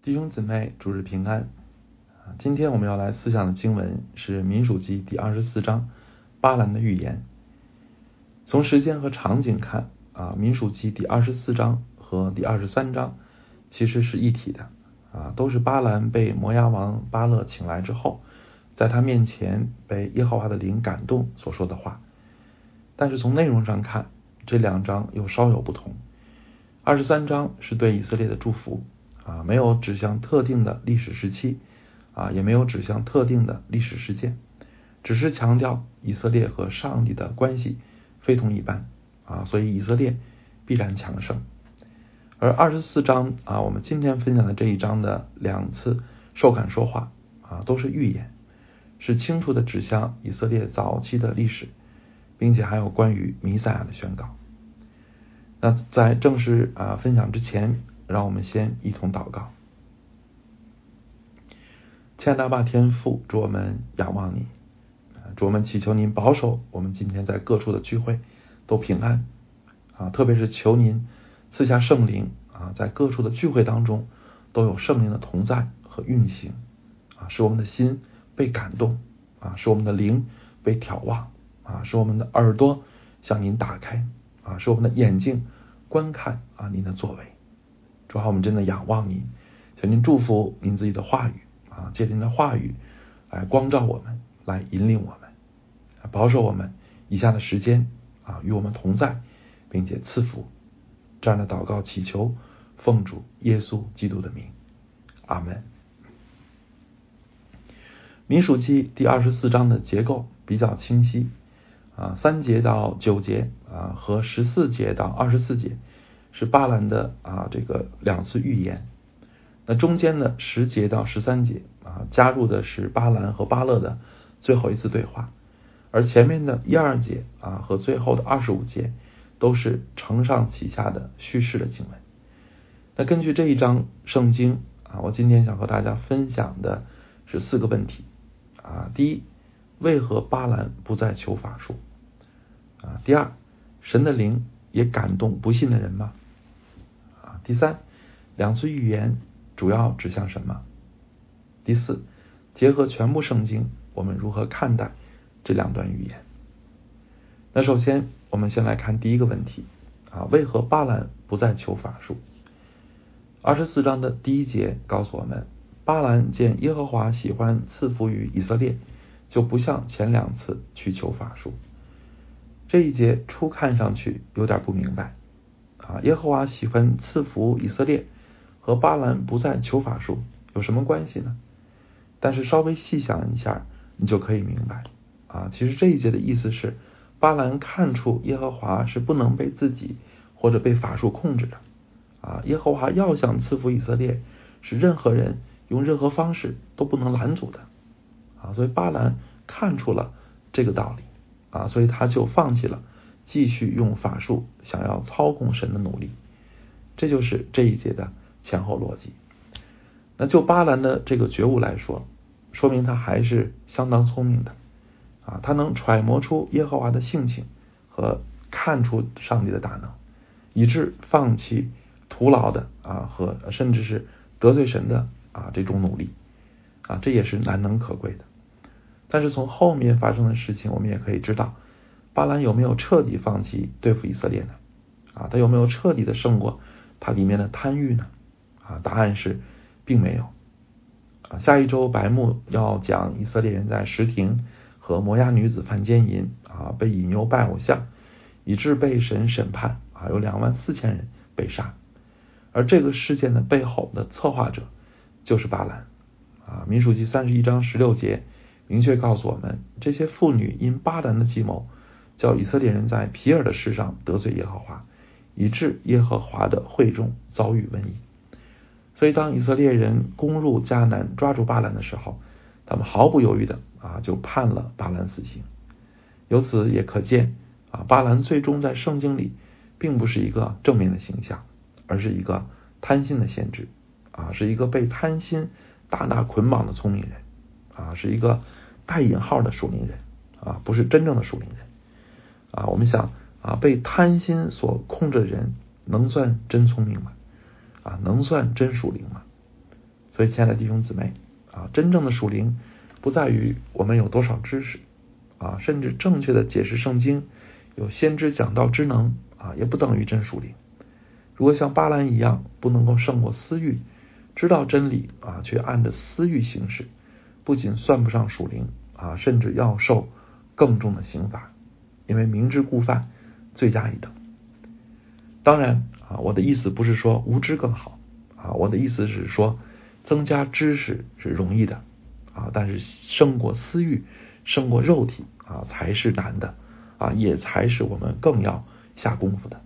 弟兄姊妹，主日平安。今天我们要来思想的经文是《民数记》第二十四章巴兰的预言。从时间和场景看，啊，《民数记》第二十四章和第二十三章其实是一体的，啊，都是巴兰被摩押王巴勒请来之后，在他面前被耶和华的灵感动所说的话。但是从内容上看，这两章又稍有不同。二十三章是对以色列的祝福。啊，没有指向特定的历史时期，啊，也没有指向特定的历史事件，只是强调以色列和上帝的关系非同一般，啊，所以以色列必然强盛。而二十四章啊，我们今天分享的这一章的两次受感说话啊，都是预言，是清楚的指向以色列早期的历史，并且还有关于弥赛亚的宣告。那在正式啊分享之前。让我们先一同祷告，亲爱的爸天父，祝我们仰望你，祝我们祈求您保守我们今天在各处的聚会都平安啊，特别是求您赐下圣灵啊，在各处的聚会当中都有圣灵的同在和运行啊，使我们的心被感动啊，使我们的灵被眺望啊，使我们的耳朵向您打开啊，使我们的眼睛观看啊您的作为。主啊，我们真的仰望您，请您祝福您自己的话语啊，借您的话语来光照我们，来引领我们，保守我们以下的时间啊，与我们同在，并且赐福。这样的祷告祈求，奉主耶稣基督的名，阿门。民数记第二十四章的结构比较清晰啊，三节到九节啊，和十四节到二十四节。是巴兰的啊，这个两次预言。那中间的十节到十三节啊，加入的是巴兰和巴勒的最后一次对话。而前面的一二节啊和最后的二十五节都是承上启下的叙事的经文。那根据这一章圣经啊，我今天想和大家分享的是四个问题啊。第一，为何巴兰不再求法术？啊，第二，神的灵也感动不信的人吗？啊第三，两次预言主要指向什么？第四，结合全部圣经，我们如何看待这两段预言？那首先，我们先来看第一个问题啊，为何巴兰不再求法术？二十四章的第一节告诉我们，巴兰见耶和华喜欢赐福于以色列，就不像前两次去求法术。这一节初看上去有点不明白。啊，耶和华喜欢赐福以色列，和巴兰不再求法术有什么关系呢？但是稍微细想一下，你就可以明白。啊，其实这一节的意思是，巴兰看出耶和华是不能被自己或者被法术控制的。啊，耶和华要想赐福以色列，是任何人用任何方式都不能拦阻的。啊，所以巴兰看出了这个道理。啊，所以他就放弃了。继续用法术想要操控神的努力，这就是这一节的前后逻辑。那就巴兰的这个觉悟来说，说明他还是相当聪明的啊，他能揣摩出耶和华的性情和看出上帝的大能，以致放弃徒劳的啊和甚至是得罪神的啊这种努力啊，这也是难能可贵的。但是从后面发生的事情，我们也可以知道。巴兰有没有彻底放弃对付以色列呢？啊，他有没有彻底的胜过他里面的贪欲呢？啊，答案是并没有。啊，下一周白木要讲以色列人在石亭和摩押女子犯奸淫啊，被引诱拜偶像，以致被神审判啊，有两万四千人被杀。而这个事件的背后的策划者就是巴兰。啊，民数记三十一章十六节明确告诉我们，这些妇女因巴兰的计谋。叫以色列人在皮尔的事上得罪耶和华，以致耶和华的会众遭遇瘟疫。所以，当以色列人攻入迦南，抓住巴兰的时候，他们毫不犹豫的啊就判了巴兰死刑。由此也可见啊，巴兰最终在圣经里并不是一个正面的形象，而是一个贪心的先知啊，是一个被贪心大大捆绑的聪明人啊，是一个带引号的属灵人啊，不是真正的属灵人。啊，我们想啊，被贪心所控制的人，能算真聪明吗？啊，能算真属灵吗？所以，亲爱的弟兄姊妹啊，真正的属灵不在于我们有多少知识啊，甚至正确的解释圣经，有先知讲道之能啊，也不等于真属灵。如果像巴兰一样不能够胜过私欲，知道真理啊，却按着私欲行事，不仅算不上属灵啊，甚至要受更重的刑罚，因为明知故犯，罪加一等。当然啊，我的意思不是说无知更好啊，我的意思是说增加知识是容易的啊，但是胜过私欲，胜过肉体啊才是难的啊，也才是我们更要下功夫的。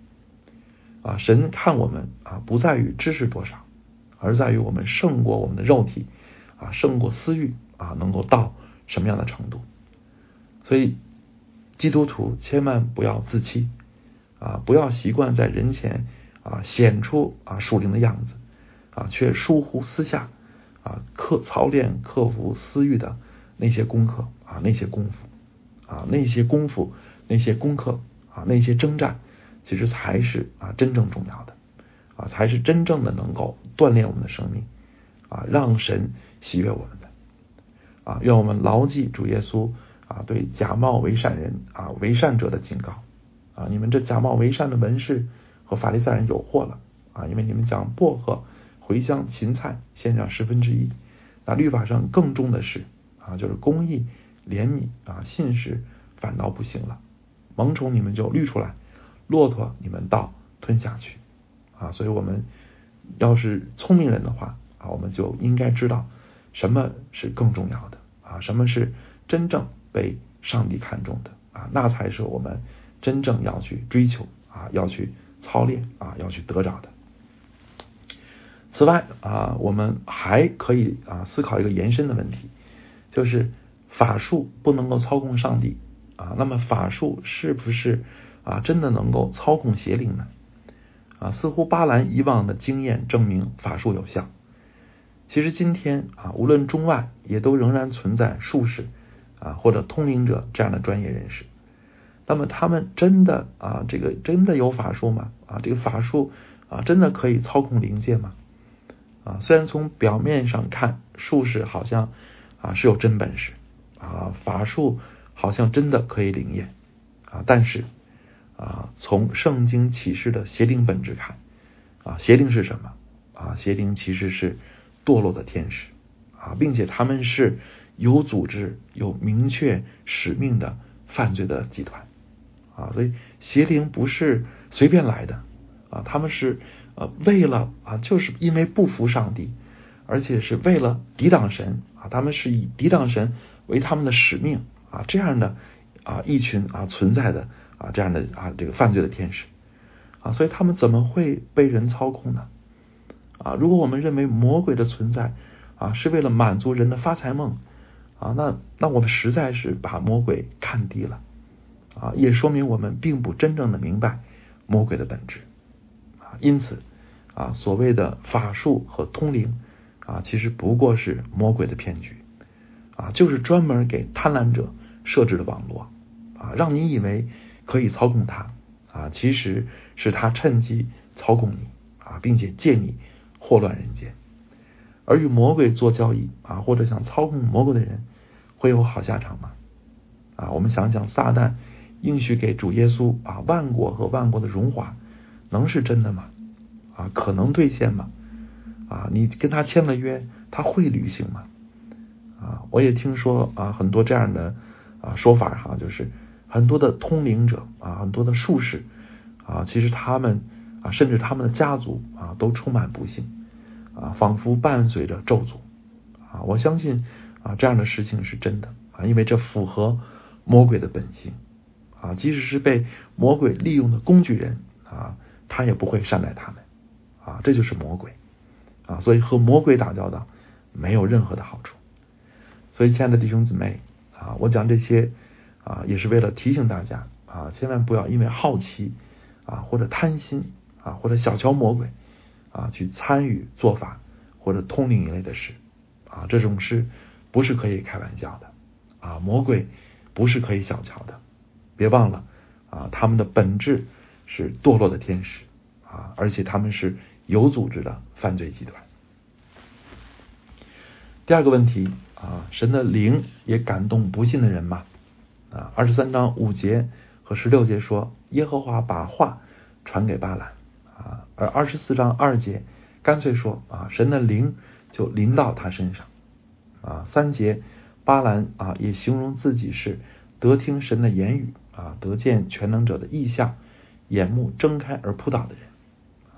啊，神看我们啊，不在于知识多少，而在于我们胜过我们的肉体啊，胜过私欲啊，能够到什么样的程度？所以，基督徒千万不要自欺啊，不要习惯在人前啊显出啊属灵的样子啊，却疏忽私下啊克操练克服私欲的那些功课啊，那些功夫啊，那些功夫，那些功课啊，那些征战。其实才是啊真正重要的啊，才是真正的能够锻炼我们的生命啊，让神喜悦我们的啊，愿我们牢记主耶稣啊对假冒为善人啊为善者的警告啊，你们这假冒为善的文士和法利赛人有祸了啊，因为你们讲薄荷、茴香、芹菜献上十分之一，那律法上更重的是啊，就是公义、怜悯啊、信实反倒不行了，萌宠你们就滤出来。骆驼，你们倒吞下去啊！所以，我们要是聪明人的话啊，我们就应该知道什么是更重要的啊，什么是真正被上帝看重的啊，那才是我们真正要去追求啊，要去操练啊，要去得着的。此外啊，我们还可以啊思考一个延伸的问题，就是法术不能够操控上帝啊，那么法术是不是？啊，真的能够操控邪灵呢？啊，似乎巴兰以往的经验证明法术有效。其实今天啊，无论中外，也都仍然存在术士啊或者通灵者这样的专业人士。那么他们真的啊，这个真的有法术吗？啊，这个法术啊，真的可以操控灵界吗？啊，虽然从表面上看，术士好像啊是有真本事啊，法术好像真的可以灵验啊，但是。啊，从圣经启示的邪灵本质看，啊，邪灵是什么？啊，邪灵其实是堕落的天使。啊，并且他们是有组织、有明确使命的犯罪的集团。啊，所以邪灵不是随便来的。啊，他们是呃为了啊，就是因为不服上帝，而且是为了抵挡神。啊，他们是以抵挡神为他们的使命。啊，这样的啊一群啊存在的。啊，这样的啊，这个犯罪的天使。啊，所以他们怎么会被人操控呢？啊，如果我们认为魔鬼的存在啊是为了满足人的发财梦啊，那那我们实在是把魔鬼看低了啊，也说明我们并不真正的明白魔鬼的本质啊。因此啊，所谓的法术和通灵啊，其实不过是魔鬼的骗局啊，就是专门给贪婪者设置的网络啊，让你以为。可以操控他啊，其实是他趁机操控你啊，并且借你祸乱人间。而与魔鬼做交易啊，或者想操控魔鬼的人，会有好下场吗？啊，我们想想，撒旦应许给主耶稣啊万国和万国的荣华，能是真的吗？啊，可能兑现吗？啊，你跟他签了约，他会履行吗？啊，我也听说啊很多这样的啊说法哈，就是。很多的通灵者啊，很多的术士啊，其实他们啊，甚至他们的家族啊，都充满不幸啊，仿佛伴随着咒诅啊。我相信啊，这样的事情是真的啊，因为这符合魔鬼的本性啊。即使是被魔鬼利用的工具人啊，他也不会善待他们啊。这就是魔鬼啊，所以和魔鬼打交道没有任何的好处。所以，亲爱的弟兄姊妹啊，我讲这些。啊，也是为了提醒大家啊，千万不要因为好奇啊，或者贪心啊，或者小瞧魔鬼啊，去参与做法或者通灵一类的事啊，这种事不是可以开玩笑的啊，魔鬼不是可以小瞧的，别忘了啊，他们的本质是堕落的天使啊，而且他们是有组织的犯罪集团。第二个问题啊，神的灵也感动不信的人吗？啊，二十三章五节和十六节说，耶和华把话传给巴兰啊，而二十四章二节干脆说啊，神的灵就临到他身上啊。三节巴兰啊也形容自己是得听神的言语啊，得见全能者的意象，眼目睁开而扑倒的人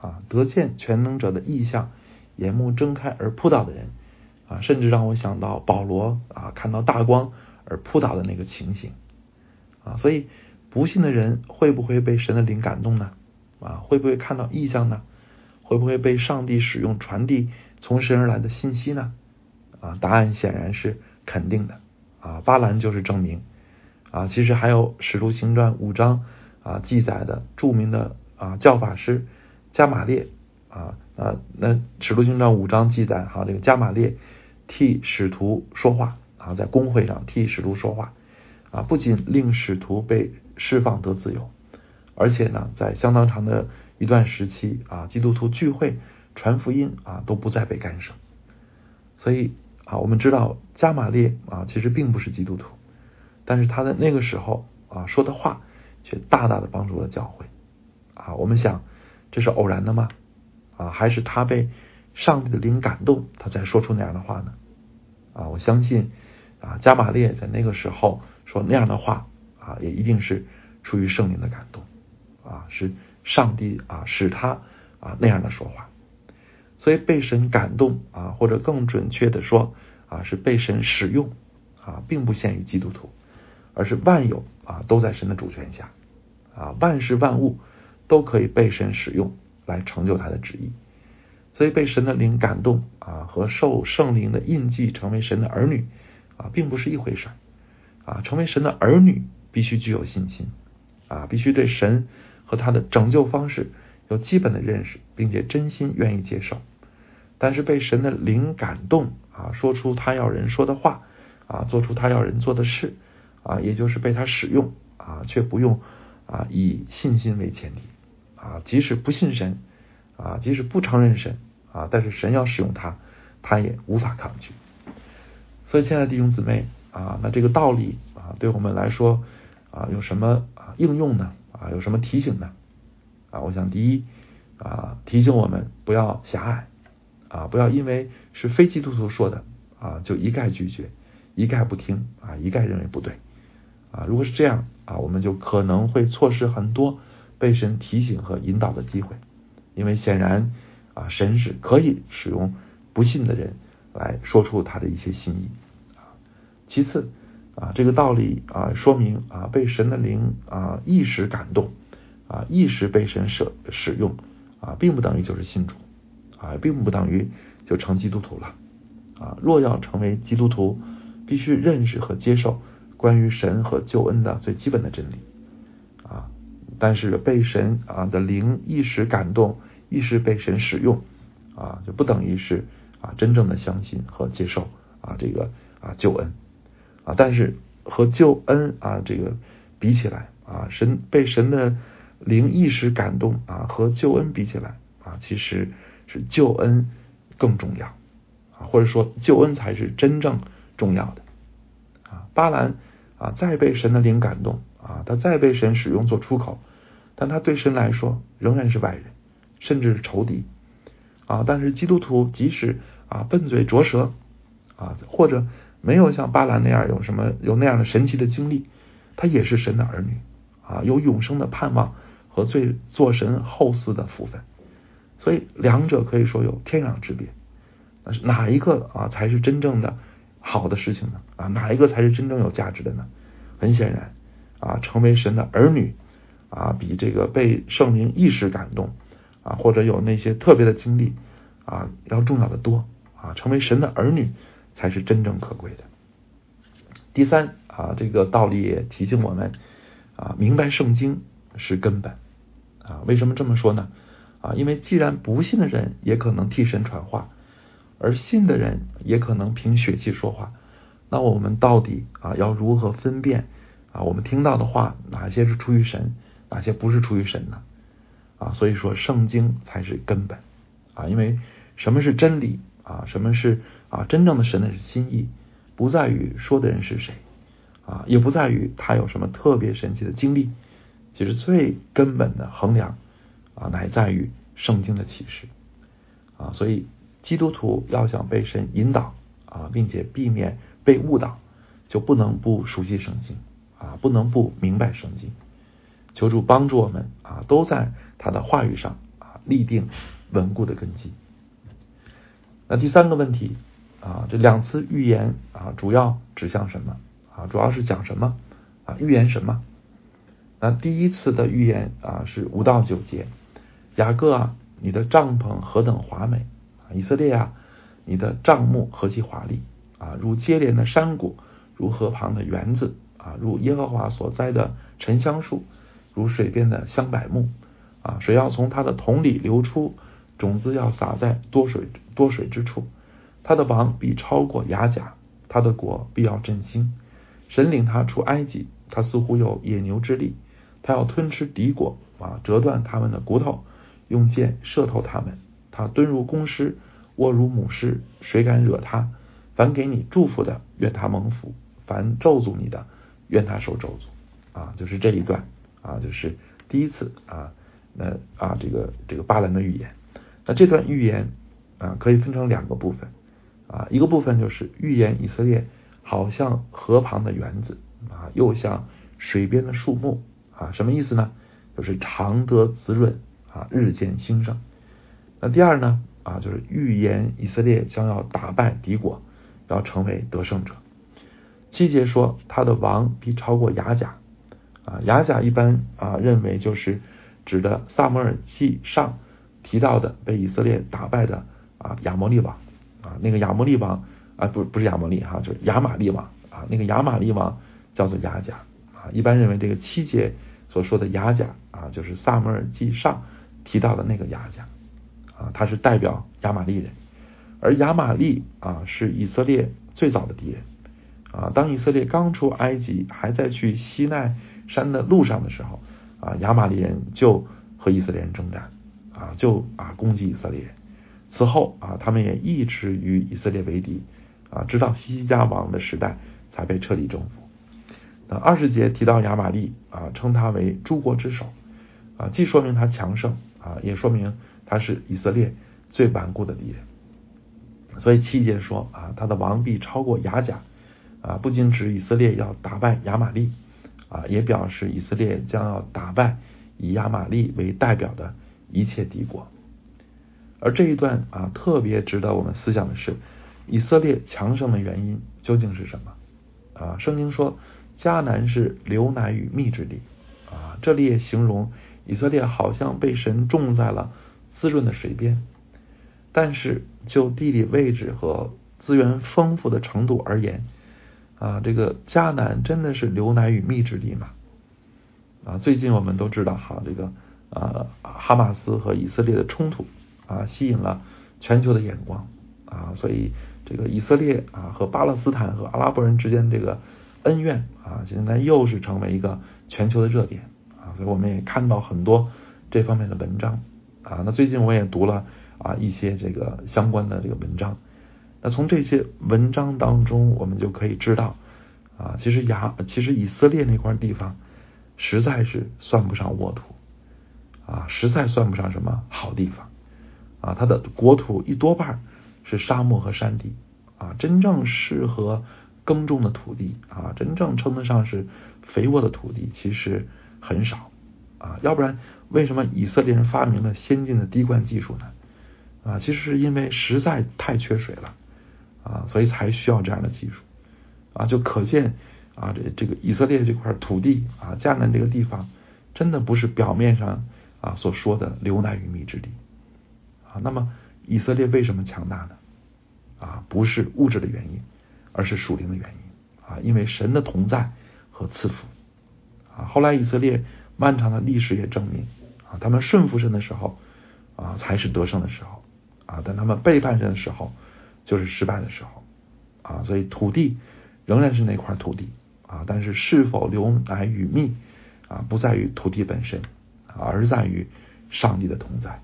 啊，得见全能者的意象，眼目睁开而扑倒的人。啊，甚至让我想到保罗啊，看到大光而扑倒的那个情形啊，所以不信的人会不会被神的灵感动呢？啊，会不会看到异象呢？会不会被上帝使用传递从神而来的信息呢？啊，答案显然是肯定的啊，巴兰就是证明啊。其实还有使徒行传五章啊记载的著名的啊教法师加玛列啊。啊，那使徒行传五章记载哈，这个加玛列替使徒说话啊，在公会上替使徒说话啊，不仅令使徒被释放得自由，而且呢，在相当长的一段时期啊，基督徒聚会传福音啊都不再被干涉。所以啊，我们知道加玛列啊其实并不是基督徒，但是他在那个时候啊说的话却大大的帮助了教会啊。我们想这是偶然的吗？啊，还是他被上帝的灵感动，他才说出那样的话呢？啊，我相信啊，加玛列在那个时候说那样的话啊，也一定是出于圣灵的感动啊，是上帝啊使他啊那样的说话。所以被神感动啊，或者更准确的说啊，是被神使用啊，并不限于基督徒，而是万有啊都在神的主权下啊，万事万物都可以被神使用。来成就他的旨意，所以被神的灵感动啊，和受圣灵的印记成为神的儿女啊，并不是一回事儿啊。成为神的儿女必须具有信心啊，必须对神他的拯救方式有基本的认识，并且真心愿意接受。但是被神的灵感动啊，说出他要人说的话啊，做出他要人做的事啊，也就是被他使用啊，却不用啊以信心为前提。啊，即使不信神，啊，即使不承认神，啊，但是神要使用他，他也无法抗拒。所以，亲爱的弟兄姊妹，啊，那这个道理啊，对我们来说啊，有什么啊应用呢？啊，有什么提醒呢？啊，我想第一啊，提醒我们不要狭隘，啊，不要因为是非基督徒说的啊，就一概拒绝，一概不听，啊，一概认为不对，啊，如果是这样啊，我们就可能会错失很多。被神提醒和引导的机会，因为显然啊，神是可以使用不信的人来说出他的一些心意啊。其次啊，这个道理啊，说明啊，被神的灵啊一时感动啊，一时被神使使用啊，并不等于就是信主啊，并不等于就成基督徒了啊。若要成为基督徒，必须认识和接受关于神和救恩的最基本的真理啊。但是被神啊的灵一时感动，一时被神使用啊，就不等于是啊真正的相信和接受啊这个啊救恩啊。但是和救恩啊这个比起来啊，神被神的灵一时感动啊，和救恩比起来啊，其实是救恩更重要啊，或者说救恩才是真正重要的啊。巴兰啊再被神的灵感动。啊，他再被神使用做出口，但他对神来说仍然是外人，甚至是仇敌啊。但是基督徒即使啊笨嘴拙舌啊，或者没有像巴兰那样有什么有那样的神奇的经历，他也是神的儿女啊，有永生的盼望和最做神后嗣的福分。所以两者可以说有天壤之别。那是哪一个啊才是真正的好的事情呢？啊，哪一个才是真正有价值的呢？很显然。啊，成为神的儿女啊，比这个被圣灵意识感动啊，或者有那些特别的经历啊，要重要的多啊。成为神的儿女才是真正可贵的。第三啊，这个道理也提醒我们啊，明白圣经是根本啊。为什么这么说呢？啊，因为既然不信的人也可能替神传话，而信的人也可能凭血气说话，那我们到底啊要如何分辨？啊，我们听到的话，哪些是出于神，哪些不是出于神呢？啊，所以说圣经才是根本啊，因为什么是真理啊，什么是啊真正的神的心意，不在于说的人是谁啊，也不在于他有什么特别神奇的经历，其实最根本的衡量啊，乃在于圣经的启示啊，所以基督徒要想被神引导啊，并且避免被误导，就不能不熟悉圣经啊，不能不明白圣经。求助帮助我们啊，都在他的话语上啊立定稳固的根基。那第三个问题啊，这两次预言啊，主要指向什么啊？主要是讲什么啊？预言什么？那第一次的预言啊，是五到九节，雅各啊，你的帐篷何等华美！以色列啊，你的帐幕何其华丽啊！如接连的山谷，如河旁的园子啊，如耶和华所栽的沉香树。如水边的香柏木，啊，水要从它的桶里流出，种子要撒在多水多水之处。他的王必超过雅甲，他的国必要振兴。神领他出埃及，他似乎有野牛之力，他要吞吃敌国，啊，折断他们的骨头，用箭射透他们。他蹲如公狮，卧如母狮，谁敢惹他？凡给你祝福的，愿他蒙福；凡咒诅你的，愿他受咒诅。啊，就是这一段。啊，就是第一次啊，那啊，这个这个巴兰的预言，那这段预言啊，可以分成两个部分啊，一个部分就是预言以色列好像河旁的园子啊，又像水边的树木啊，什么意思呢？就是常得滋润啊，日渐兴盛。那第二呢啊，就是预言以色列将要打败敌国，要成为得胜者。七节说他的王必超过雅甲。啊，雅甲一般啊认为就是指的萨摩尔记上提到的被以色列打败的啊亚摩利王啊，那个亚摩利王啊不不是亚摩利哈，就是亚玛利王啊，那个亚玛利王叫做雅甲啊，一般认为这个七节所说的雅甲啊，就是萨摩尔记上提到的那个雅甲啊，他是代表亚玛利人，而亚玛利啊是以色列最早的敌人。啊，当以色列刚出埃及，还在去西奈山的路上的时候，啊，亚玛利人就和以色列人征战，啊，就啊攻击以色列。此后啊，他们也一直与以色列为敌，啊，直到西西家王的时代才被彻底征服。那二十节提到亚玛力，啊，称他为诸国之首，啊，既说明他强盛，啊，也说明他是以色列最顽固的敌人。所以七节说，啊，他的王必超过雅甲。啊，不仅指以色列要打败亚玛利，啊，也表示以色列将要打败以亚玛利为代表的一切帝国。而这一段啊，特别值得我们思想的是，以色列强盛的原因究竟是什么？啊，圣经说迦南是流奶与蜜之地，啊，这里也形容以色列好像被神种在了滋润的水边。但是就地理位置和资源丰富的程度而言，啊，这个迦南真的是流奶与蜜之地吗？啊，最近我们都知道，哈，这个啊，哈马斯和以色列的冲突啊，吸引了全球的眼光啊，所以这个以色列啊和巴勒斯坦和阿拉伯人之间这个恩怨啊，现在又是成为一个全球的热点啊，所以我们也看到很多这方面的文章啊。那最近我也读了啊一些这个相关的这个文章。那从这些文章当中，我们就可以知道，啊，其实亚，其实以色列那块地方，实在是算不上沃土，啊，实在算不上什么好地方，啊，它的国土一多半是沙漠和山地，啊，真正适合耕种的土地，啊，真正称得上是肥沃的土地，其实很少，啊，要不然为什么以色列人发明了先进的滴灌技术呢？啊，其实是因为实在太缺水了。啊，所以才需要这样的技术，啊，就可见啊，这这个以色列这块土地啊，迦南这个地方，真的不是表面上啊所说的流奶与蜜之地，啊，那么以色列为什么强大呢？啊，不是物质的原因，而是属灵的原因，啊，因为神的同在和赐福，啊，后来以色列漫长的历史也证明，啊，他们顺服神的时候，啊，才是得胜的时候，啊，但他们背叛神的时候。就是失败的时候，啊，所以土地仍然是那块土地。啊，但是是否流奶与蜜啊，不在于土地本身，而在于上帝的同在，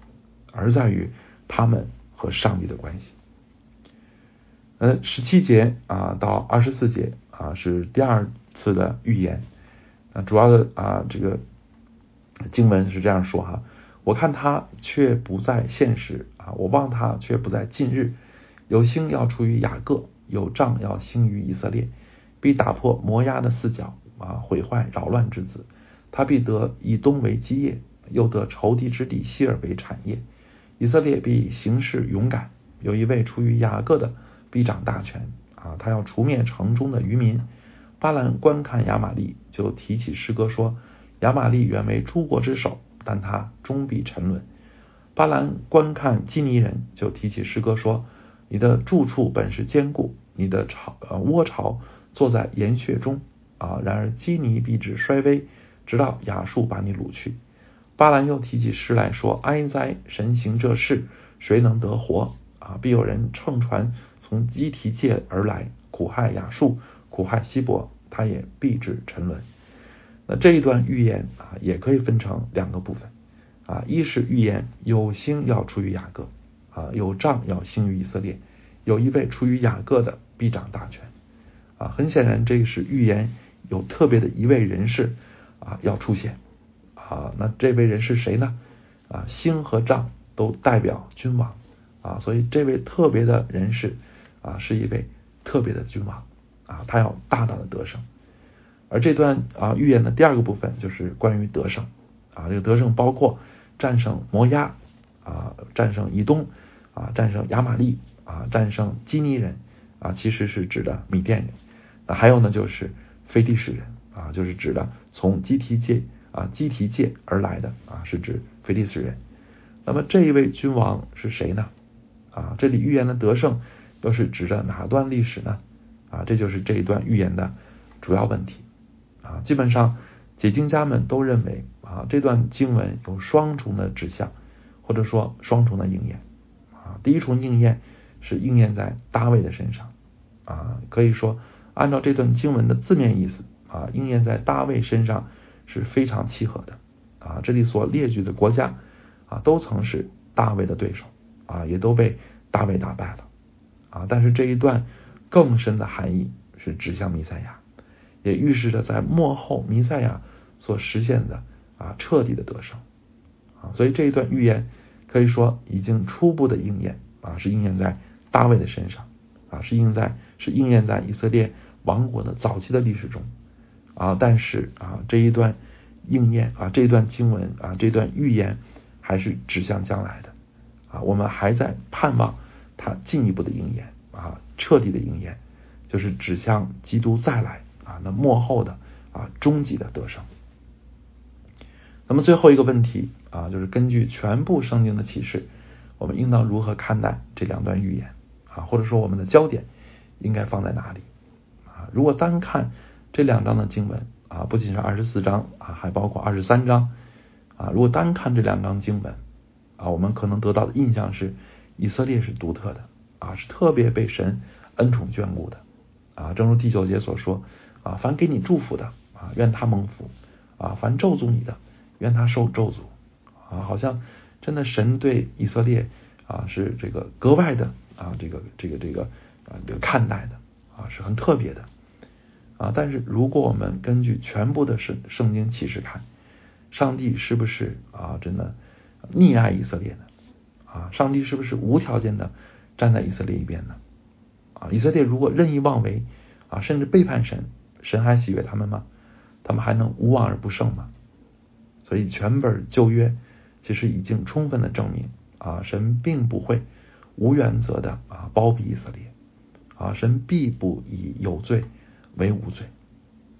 而在于他们和上帝的关系。呃，十七节啊到二十四节啊是第二次的预言。啊，主要的啊这个经文是这样说哈，我看他却不在现实啊，我望他却不在近日，有星要出于雅各，有杖要兴于以色列，必打破摩押的四角啊，毁坏扰乱之子，他必得以东为基业，又得仇敌之地希尔为产业。以色列必行事勇敢，有一位出于雅各的必掌大权啊！他要除灭城中的渔民。巴兰观看亚玛利，就提起诗歌说：亚玛利原为诸国之首，但他终必沉沦。巴兰观看基尼人，就提起诗歌说：你的住处本是坚固，你的巢呃窝巢坐在岩穴中啊！然而基尼必至衰微，直到亚述把你掳去。巴兰又提起诗来说：“哀哉，神行这事，谁能得活？啊，必有人乘船从基提界而来，苦害亚述，苦害希伯，他也必至沉沦。”那这一段预言啊，也可以分成两个部分啊，一是预言有星要出于雅各啊，有杖要兴于以色列，有一位出于雅各的必掌大权啊。很显然，这个是预言有特别的一位人士啊要出现。啊，那这位人是谁呢？啊，星和杖都代表君王啊，所以这位特别的人士啊，是一位特别的君王啊，他要大大的得胜。而这段啊预言的第二个部分就是关于得胜啊，这个得胜包括战胜摩押啊，战胜以东啊，战胜亚玛利啊，战胜基尼人啊，其实是指的米甸人。那还有呢，就是非利士人啊，就是指的从基提界。啊，基提界而来的啊，是指腓力斯人。那么这一位君王是谁呢？啊，这里预言的得胜又是指着哪段历史呢？啊，这就是这一段预言的主要问题。啊，基本上解经家们都认为啊，这段经文有双重的指向，或者说双重的应验。啊，第一重应验是应验在大卫的身上。啊，可以说按照这段经文的字面意思啊，应验在大卫身上。是非常契合的啊！这里所列举的国家啊，都曾是大卫的对手啊，也都被大卫打败了啊。但是这一段更深的含义是指向弥赛亚，也预示着在末后弥赛亚所实现的啊彻底的得胜啊。所以这一段预言可以说已经初步的应验啊，是应验在大卫的身上啊，是应在是应验在以色列王国的早期的历史中。啊，但是啊，这一段应验啊，这一段经文啊，这段预言还是指向将来的啊，我们还在盼望它进一步的应验啊，彻底的应验，就是指向基督再来啊，那幕后的啊，终极的得胜。那么最后一个问题啊，就是根据全部圣经的启示，我们应当如何看待这两段预言啊，或者说我们的焦点应该放在哪里啊？如果单看。这两章的经文啊，不仅是二十四章啊，还包括二十三章啊。如果单看这两章经文啊，我们可能得到的印象是，以色列是独特的啊，是特别被神恩宠眷顾的啊。正如第九节所说啊，凡给你祝福的啊，愿他蒙福啊；凡咒诅你的，愿他受咒诅啊。好像真的神对以色列啊是这个格外的啊，这个这个这个啊这个看待的啊，是很特别的。啊，但是如果我们根据全部的圣圣经启示看，上帝是不是啊真的溺爱以色列呢？啊，上帝是不是无条件的站在以色列一边呢？啊，以色列如果任意妄为啊，甚至背叛神，神还喜悦他们吗？他们还能无往而不胜吗？所以全本旧约其实已经充分的证明啊，神并不会无原则的啊包庇以色列啊，神必不以有罪。为无罪。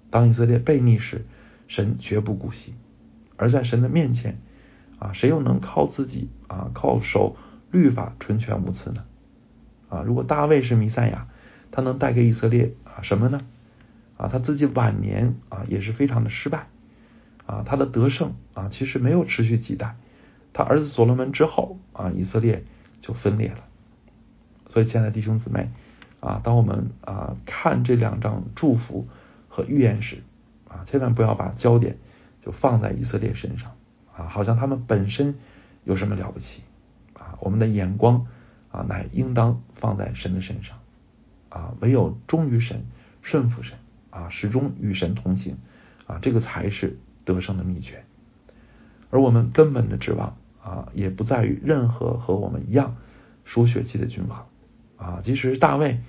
当以色列悖逆时，神绝不姑息；而在神的面前，啊，谁又能靠自己啊，靠守律法纯全无疵呢？啊，如果大卫是弥赛亚，他能带给以色列啊什么呢？啊，他自己晚年啊也是非常的失败，啊，他的得胜啊其实没有持续几代，他儿子所罗门之后啊，以色列就分裂了。所以，亲爱的弟兄姊妹。啊，当我们啊看这两张祝福和预言时，啊，千万不要把焦点就放在以色列身上，啊，好像他们本身有什么了不起，啊，我们的眼光啊乃应当放在神的身上，啊，唯有忠于神、顺服神啊，始终与神同行啊，这个才是得胜的秘诀。而我们根本的指望啊，也不在于任何和我们一样属血气的君王啊，即使是大卫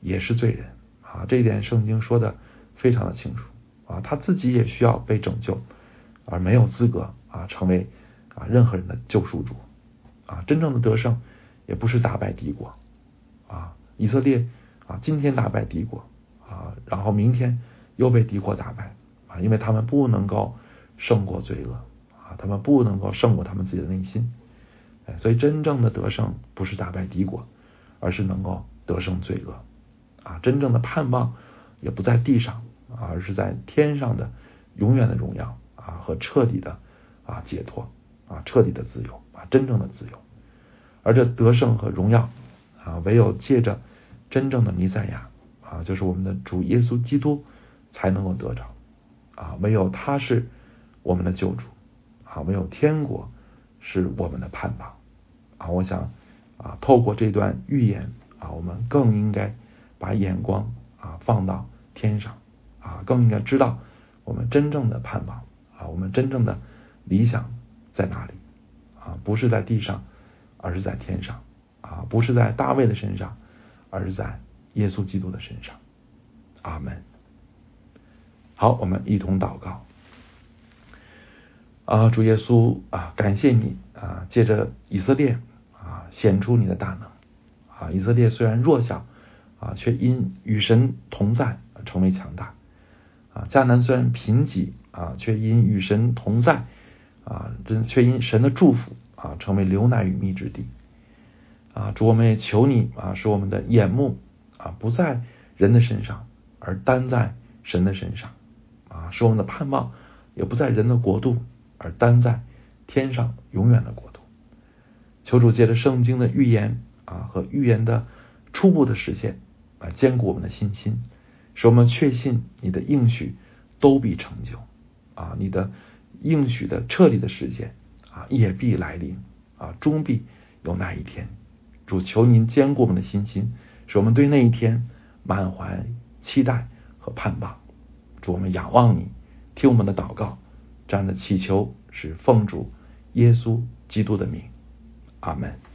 也是罪人啊，这一点圣经说的非常的清楚啊，他自己也需要被拯救，而没有资格啊成为啊任何人的救赎主啊，真正的得胜也不是打败敌国啊，以色列啊今天打败敌国啊，然后明天又被敌国打败啊，因为他们不能够胜过罪恶啊。他们不能够胜过他们自己的内心，哎，所以真正的得胜不是打败敌国，而是能够得胜罪恶，啊，真正的盼望也不在地上，啊，而是在天上的永远的荣耀，啊，和彻底的啊解脱，啊，彻底的自由，啊，真正的自由，而这得胜和荣耀，啊，唯有借着真正的弥赛亚，啊，就是我们的主耶稣基督才能够得着，啊，唯有他是我们的救主。啊，唯有天国是我们的盼望啊！我想啊，透过这段预言啊，我们更应该把眼光啊放到天上啊，更应该知道我们真正的盼望啊，我们真正的理想在哪里啊？不是在地上，而是在天上啊！不是在大卫的身上，而是在耶稣基督的身上。阿门。好，我们一同祷告。啊，主耶稣啊，感谢你啊，借着以色列啊，显出你的大能啊。以色列虽然弱小啊，却因与神同在成为强大啊。迦南虽然贫瘠啊，却因与神同在啊，真却因神的祝福啊，成为流奶与蜜之地啊。主，我们也求你啊，使我们的眼目啊，不在人的身上，而单在神的身上啊，使我们的盼望也不在人的国度。而单在天上永远的国，求主借着圣经的预言啊和预言的初步的实现啊，坚固我们的信心，使我们确信你的应许都必成就啊，你的应许的彻底的实现啊也必来临啊，终必有那一天。主求您坚固我们的信心，使我们对那一天满怀期待和盼望。主，我们仰望你，听我们的祷告。这样的祈求是奉主耶稣基督的名，阿门。